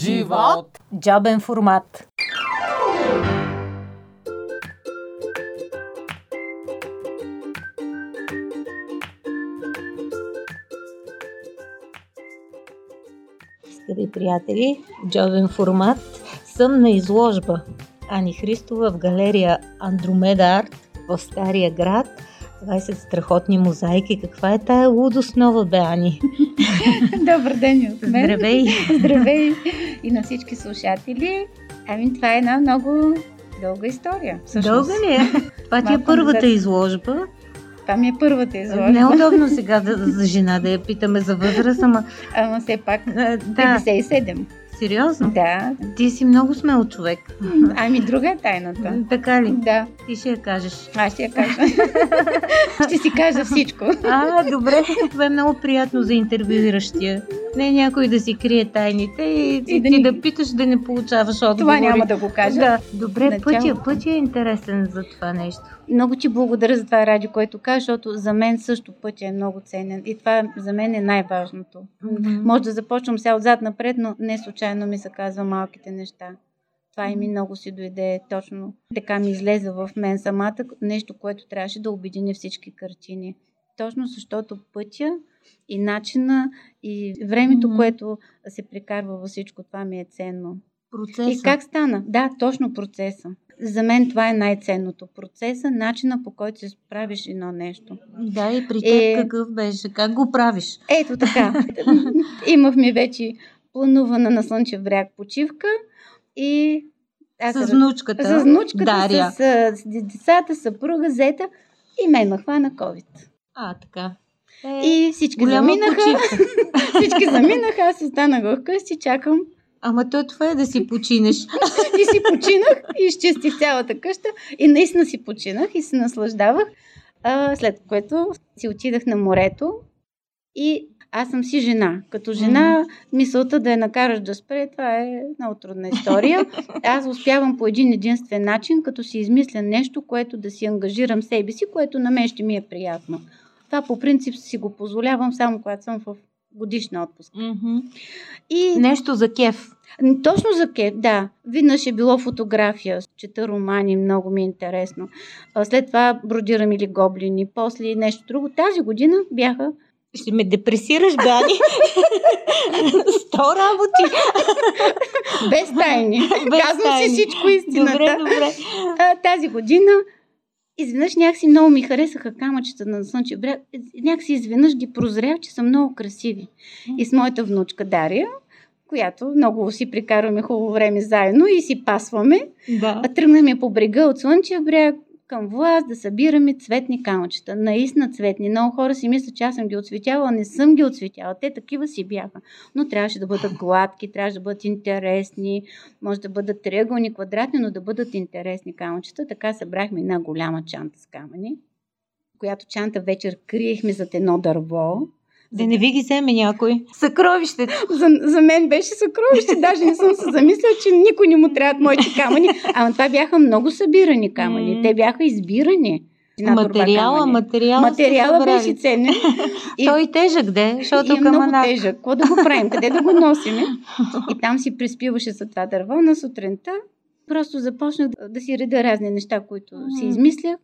Живот! Джобен формат. Скъпи приятели, Джобен формат съм на изложба Ани Христова в галерия Андромеда Арт в Стария град. 20 страхотни мозайки. Каква е тая лудост нова, бе, Ани? Добър ден и от мен. Здравей! Здравей и на всички слушатели. Ами това е една много дълга история. Всъщност. Дълга ли е? Това ти е първата изложба. Това ми е първата изложба. Неудобно сега да, за жена да я питаме за възраст, ама Ама все пак а, да, 57. Сериозно. Да. Ти си много смел човек. Ами друга е тайната. Така ли? Да, Ти ще я кажеш. аз ще я кажа. ще си кажа всичко. А, добре. Това е много приятно за интервюиращия. Не някой да си крие тайните и, и да ти ни- да питаш да не получаваш отговори. Това няма да го кажа. Да. Добре, Начало. пътя, пътя е интересен за това нещо. Много ти благодаря за това радио, което кажа, защото за мен също пътя е много ценен. И това за мен е най-важното. Мгм. Може да започвам сега отзад напред, но не случайно ми се казва малките неща. Това и ми много си дойде точно. Така ми излезе в мен самата нещо, което трябваше да обедини всички картини. Точно защото пътя и начина и времето, Мгм. което се прекарва във всичко това ми е ценно. Процеса. И как стана? Да, точно процеса. За мен това е най-ценното. Процеса, начина по който се справиш едно нещо. Да, и при теб Е- какъв беше? Как го правиш? Ето така. Имахме вече планувана на Слънчев бряг почивка и аз С внучката. с внучката, Дария. с, с децата, съпруга, зета и мен ме хвана COVID. А, така. Е, И всички заминаха, всички заминаха, аз останах вкъщи, чакам Ама то това е да си починеш. и си починах и изчистих цялата къща и наистина си починах и се наслаждавах, а, след което си отидах на морето и аз съм си жена. Като жена, мисълта да я накараш да спре, това е много трудна история. Аз успявам по един единствен начин, като си измисля нещо, което да си ангажирам себе си, което на мен ще ми е приятно. Това по принцип си го позволявам само когато съм в годишна отпуск. Мгм. И Нещо за кеф. точно за кеф, да. Веднъж е било фотография, чета романи, много ми е интересно. След това бродирам или гоблини, после нещо друго. Тази година бяха Ще ме депресираш, Дани. Сто работи. без тайни. Без Казвам тайни. си всичко истината. Добре, добре. А, тази година изведнъж някакси много ми харесаха камъчета на Слънчев бряг. Някакси изведнъж ги прозрях, че са много красиви. И с моята внучка Дария, която много си прикарваме хубаво време заедно и си пасваме. Да. А тръгнахме по брега от Слънчев бряг към власт да събираме цветни камъчета. Наистина цветни. Много хора си мислят, че аз съм ги отцветяла, не съм ги отцветяла. Те такива си бяха. Но трябваше да бъдат гладки, трябваше да бъдат интересни, може да бъдат триъгълни, квадратни, но да бъдат интересни камъчета. Така събрахме една голяма чанта с камъни, която чанта вечер криехме зад едно дърво. Да не ви ги вземе някой. Съкровището. За, за мен беше съкровище. Даже не съм се замисляла, че никой не му трябват моите камъни. Ама това бяха много събирани камъни. Те бяха избирани. Материала, материала. Материала беше ценен. И, Той тежък де, защото и е много тежък. Какво да го правим? Къде да го носиме? И там си приспиваше за това дърво на сутринта. Просто започнах да, да си реда разни неща, които си измислях.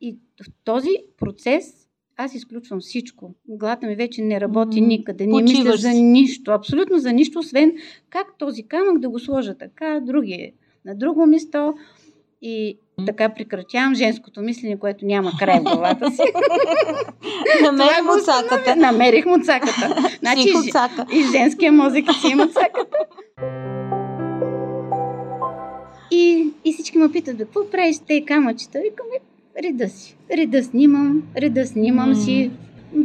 И в този процес аз изключвам всичко. Главата ми вече не работи никъде. Не мисля Почиваш за си. нищо. Абсолютно за нищо, освен как този камък да го сложа така, други е на друго место. И така прекратявам женското мислене, което няма край в главата си. Муцаката. Намерих муцаката. Значи, Си жи- муцака. и женския мозък си има цаката. И, и всички ме питат, какво правиш с тези камъчета? Викам, «Е, реда си. Реда снимам, реда снимам М. си,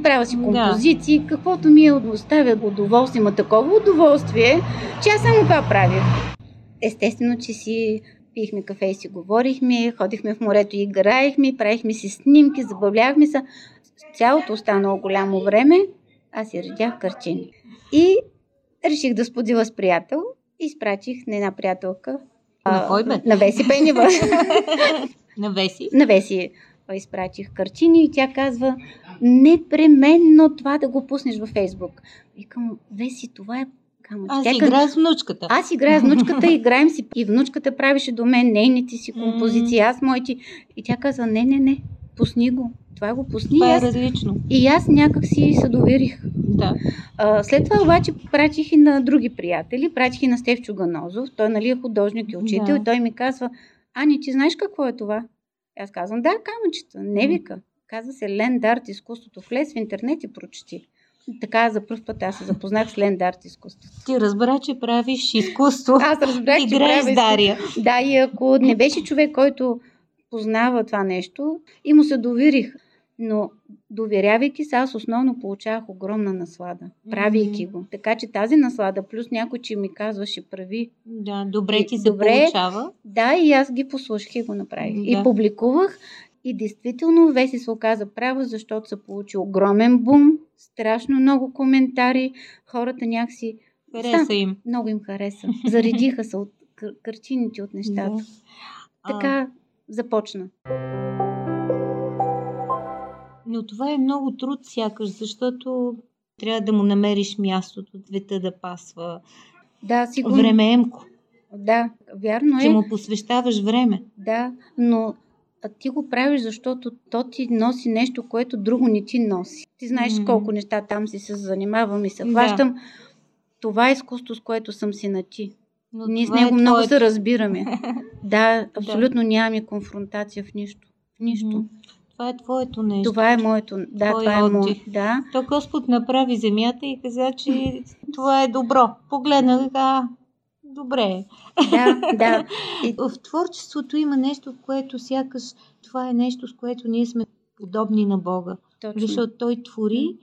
правя си Да. композиции, каквото ми е оставя удоволствие, има такова удоволствие, че аз само това правя. Естествено, че си пихме кафе и си говорихме, ходихме в морето и играехме, правихме си снимки, забавлявахме се. Цялото останало голямо време аз си редях картини. И реших да споделя с приятел и изпратих на една приятелка. На кой бе? На Веси Пенева. Навеси. на Веси изпратих картини и тя казва непременно това да го пуснеш във Фейсбук. Викам, Веси, това е камъче. Аз Тя играя с внучката. аз играя с внучката, играем си. И внучката правеше до мен нейните си композиции, аз моите. И тя каза, не, не, не, пусни го. Това го пусни. Това е аз, различно. и аз някак си се доверих. Да. А, след това обаче пратих и на други приятели, пратих и на Стевчо Ганозов. Той нали е художник и учител Да. и той ми казва, Ани, ти знаеш какво е това? Аз казвам, да, камъчета, не вика. Казва се Ленд Арт изкуството. Влез в интернет и прочети. Така за първ път аз се запознах с Ленд Арт изкуството. Ти разбра, че правиш изкуство. Аз разбрах, че с Дария. Да, и ако не беше човек, който познава това нещо, и му се доверих. Но доверявайки се, аз основно получавах огромна наслада, правейки го. Така че тази наслада, плюс някой, че ми казваше прави, Да, добре ти се Добре. получава. да, и аз ги послушах и го направих. Да. И публикувах. И действително Веси се оказа права, защото се получи огромен бум, страшно много коментари, хората някакси Хареса им. много им хареса. Заредиха се от картините, от нещата. Да. А, Така започна. Но това е много труд сякаш, защото трябва да му намериш мястото, цвета да пасва. Да, сигурно. Времеемко, Да, вярно че е. му посвещаваш време. Да, но а ти го правиш, защото то ти носи нещо, което друго не ти носи. Ти знаеш Мгм. колко неща там си се занимавам и се Да. хващам. Това е изкуство, с което съм си на ти. Но Ние с това него е много твоето. се разбираме. Да, абсолютно нямаме конфронтация в нищо. В нищо. Мгм. Това е твоето нещо. Това е моето. Да, Твой това е мое. Да. То Господ направи земята и каза, че това е добро. Погледна и каза, добре. Да, да. И, В творчеството има нещо, което сякаш това е нещо, с което ние сме подобни на Бога. точно. Защото Той твори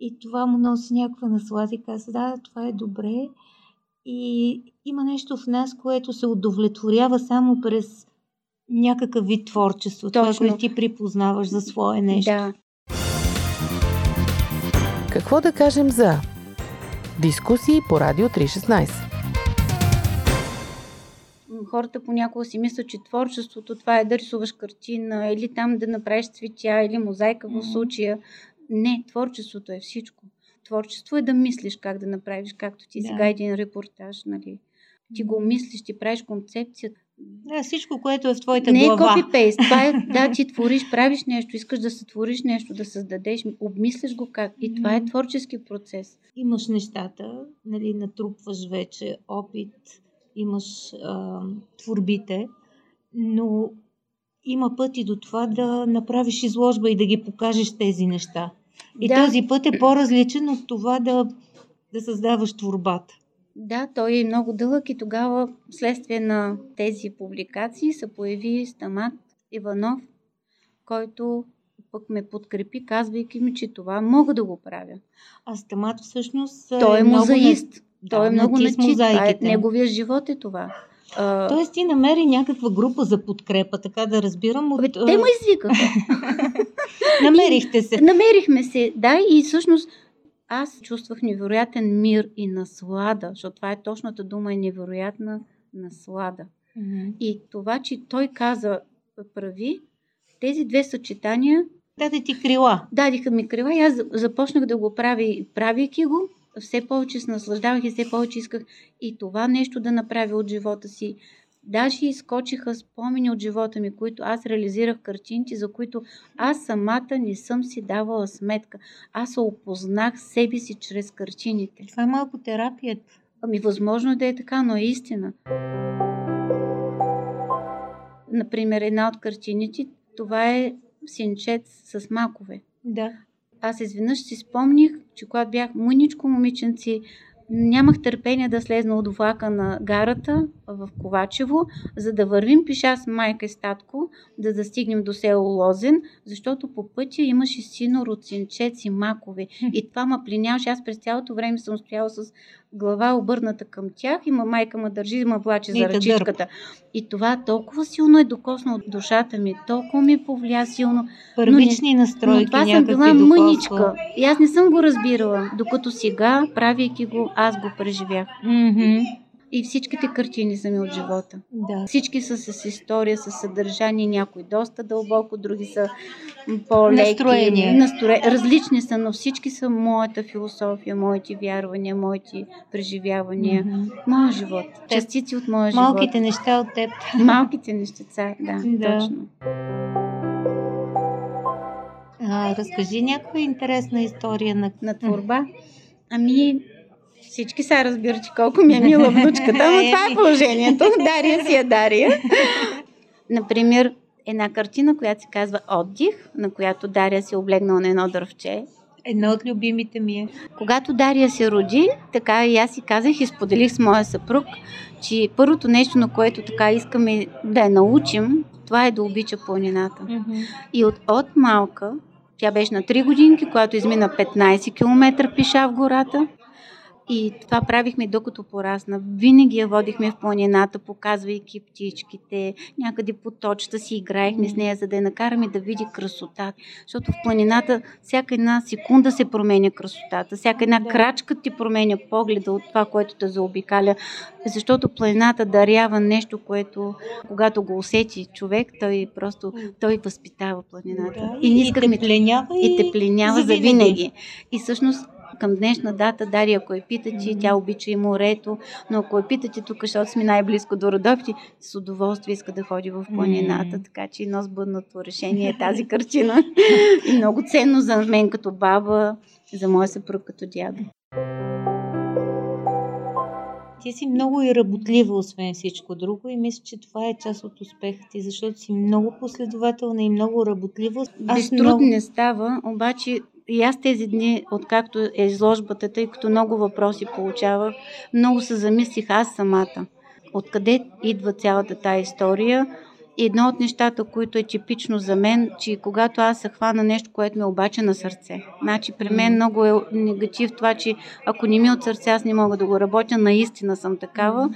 и това му носи някаква наслада и казва, да, това е добре. И има нещо в нас, което се удовлетворява само през някакъв вид творчество. Това, Точно. което ти припознаваш за свое нещо. Да. Какво да кажем за дискусии по Радио 316? М, Хората понякога си мислят, че творчеството това е да рисуваш картина или там да направиш цветя или мозайка в случая. Не, творчеството е всичко. Творчество е да мислиш как да направиш, както ти Да. сега един репортаж, нали? Ти го мислиш, ти правиш концепция. Да, всичко, което е в твоята Не е глава. копи-пейст. Това е, да, ти твориш, правиш нещо, искаш да сътвориш нещо, да създадеш, обмислиш го как. И това е творчески процес. имаш нещата, нали, натрупваш вече опит, имаш а, творбите, но има пъти до това да направиш изложба и да ги покажеш тези неща. И Да. този път е по-различен от това да, да създаваш творбата. Да, той е много дълъг и тогава, вследствие на тези публикации, се появи Стамат Иванов, който пък ме подкрепи, казвайки ми, че това мога да го правя. А Стамат всъщност Той е много мозаист. На... Той е много с начит. Това е, неговия живот е това. А, Тоест ти намери някаква група за подкрепа, така да разбирам. От, бе, те ме извикаха. Намерихте се. Намерихме се, да, и всъщност аз чувствах невероятен мир и наслада, защото това е точната дума, е невероятна наслада. Мгм. И това, че той каза прави, тези две съчетания Даде ти крила. дадиха ми крила и аз за- започнах да го правя и правейки го, все повече се наслаждавах и все повече исках и това нещо да направя от живота си. Даже изкочиха спомени от живота ми, които аз реализирах картинки, за които аз самата не съм си давала сметка. Аз се опознах себе си чрез картините. Това е малко терапия. Ами възможно е да е така, но е истина. Например, една от картините, това е синчец с макове. Да. Аз изведнъж си спомних, че когато бях мъничко момиченци, нямах търпение да слезна от влака на гарата в Ковачево, за да вървим пеша с майка и статко, да достигнем до село Лозен, защото по пътя имаше сино роцинчец и макове. И това ме пленяваше. Аз през цялото време съм стояла с глава обърната към тях и ма майка ме държи и ме влаче И за ръчичката. И това толкова силно е докоснало душата ми, толкова ми повлия силно. Първични настройки Но това съм била докосва. мъничка. И аз не съм го разбирала, докато сега, правейки го, аз го преживях. Мгм. И всичките картини са ми от живота. Да. Всички са с история, с съдържание, някои доста дълбоко, други са по-леки. Настроение. Настроение. Различни са, но всички са моята философия, моите вярвания, моите преживявания, Мгм. моя живот. Частици от моя Малките живот. неща от теб. Малките нещица, да, Да. точно. А, разкажи някаква интересна история на... На творба. Ами, всички са разбират, че колко ми е мила внучката, но това е положението. Дария си е Дария. Например, една картина, която се казва Отдих, на която Дария си е облегнала на едно дървче. Една от любимите ми е. Когато Дария се роди, така и аз си казах и споделих с моя съпруг, че първото нещо, на което така искаме да я научим, това е да обича планината. И от, от малка, тя беше на 3 годинки, когато измина 15 км пеша в гората. И това правихме докато порасна. Винаги я водихме в планината, показвайки птичките, някъде по точта си играехме с нея, за да я накараме да види красотата. Защото в планината всяка една секунда се променя красотата, всяка една Да. крачка ти променя погледа от това, което те заобикаля. Защото планината дарява нещо, което когато го усети човек, той просто той възпитава планината. Да, и не искахме те пленява и те пленява за винаги. И всъщност към днешна дата, Дария, ако я питате, тя обича и морето, но ако я питате тук, защото сме най-близко до Родопи, с удоволствие иска да ходи в планината, така че едно сбъднато решение е тази картина. и много ценно за мен като баба, за моя съпруг като дядо. Ти си много и работлива, освен всичко друго и мисля, че това е част от успеха ти, защото си много последователна и много работлива. Без труд не става, обаче и аз тези дни, откакто е изложбата, тъй като много въпроси получавах, много се замислих аз самата. Откъде идва цялата тая история? И едно от нещата, които е типично за мен, че когато аз се хвана нещо, което ме обаче на сърце. Значи при мен много е негатив това, че ако не ми е от сърце, аз не мога да го работя, наистина съм такава.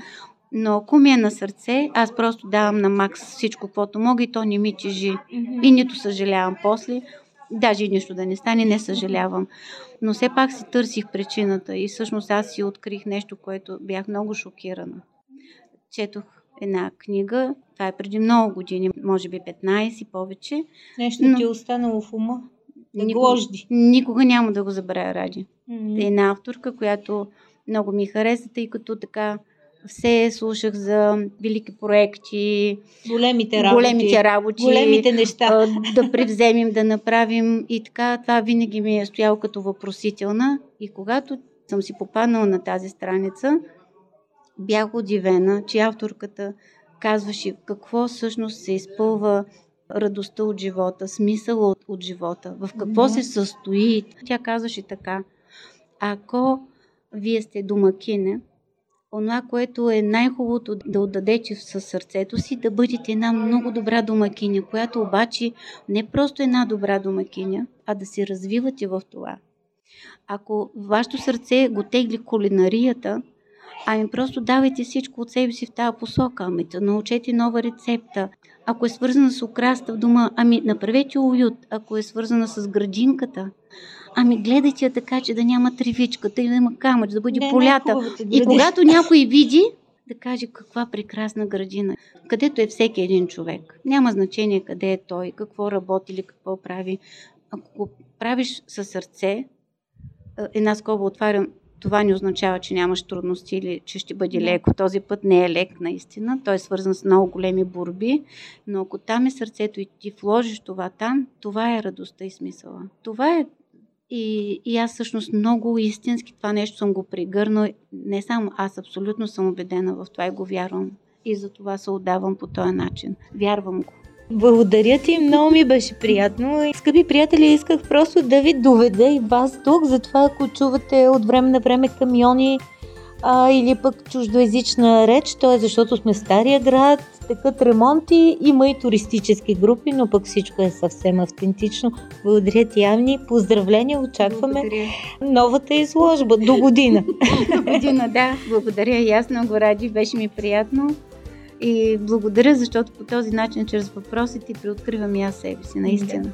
Но ако ми е на сърце, аз просто давам на макс всичко, което мога и то не ми тежи. И нито съжалявам после, даже и нищо да не стане, не съжалявам. Но все пак си търсих причината и всъщност аз си открих нещо, което бях много шокирана. Четох една книга, това е преди много години, може би 15 повече. Нещо Но- ти е останало в ума. Да Никога, никога няма да го забравя, Ради. М. Е една авторка, която много ми хареса, тъй като така все слушах за велики проекти, Големите работи. големите работи, Големите неща. да превземем, да направим и така. Това винаги ми е стояло като въпросителна. И когато съм си попаднала на тази страница, бях удивена, че авторката казваше какво всъщност се изпълва радостта от живота, смисъла от, от живота, в какво Да. се състои. Тя казваше така, ако вие сте домакине, онова, което е най-хубавото да отдадете със сърцето си, да бъдете една много добра домакиня, която обаче не просто една добра домакиня, а да се развивате в това. Ако вашето сърце го тегли кулинарията, ами просто давайте всичко от себе си в тази посока, ами да научете нова рецепта. Ако е свързана с украста в дома, ами направете уют. Ако е свързана с градинката, ами гледайте я така, че да няма тревичката и да има камъч, да бъде Не, полята. най-хубавата И когато някой види, да каже каква прекрасна градина, където е всеки един човек. Няма значение къде е той, какво работи или какво прави. Ако го правиш със сърце, една скоба отварям, това не означава, че нямаш трудности или че ще бъде леко. Този път не е лек наистина. Той е свързан с много големи борби, но ако там е сърцето и ти вложиш това там, това е радостта и смисъла. Това е и, и аз всъщност много истински това нещо съм го прегърнал. Не само аз, абсолютно съм убедена в това и го вярвам. И за това се отдавам по този начин. Вярвам го. Благодаря ти, много ми беше приятно. Скъпи приятели, исках просто да ви доведа и вас тук, затова ако чувате от време на време камиони а, или пък чуждоязична реч, то е защото сме в Стария град, текат ремонти, има и туристически групи, но пък всичко е съвсем автентично. Благодаря ти, Авни. Поздравления, очакваме Благодаря. новата изложба до година. До година, да. Благодаря и аз много ради. Беше ми приятно. И благодаря, защото по този начин, чрез въпросите, приоткривам и аз себе си, наистина.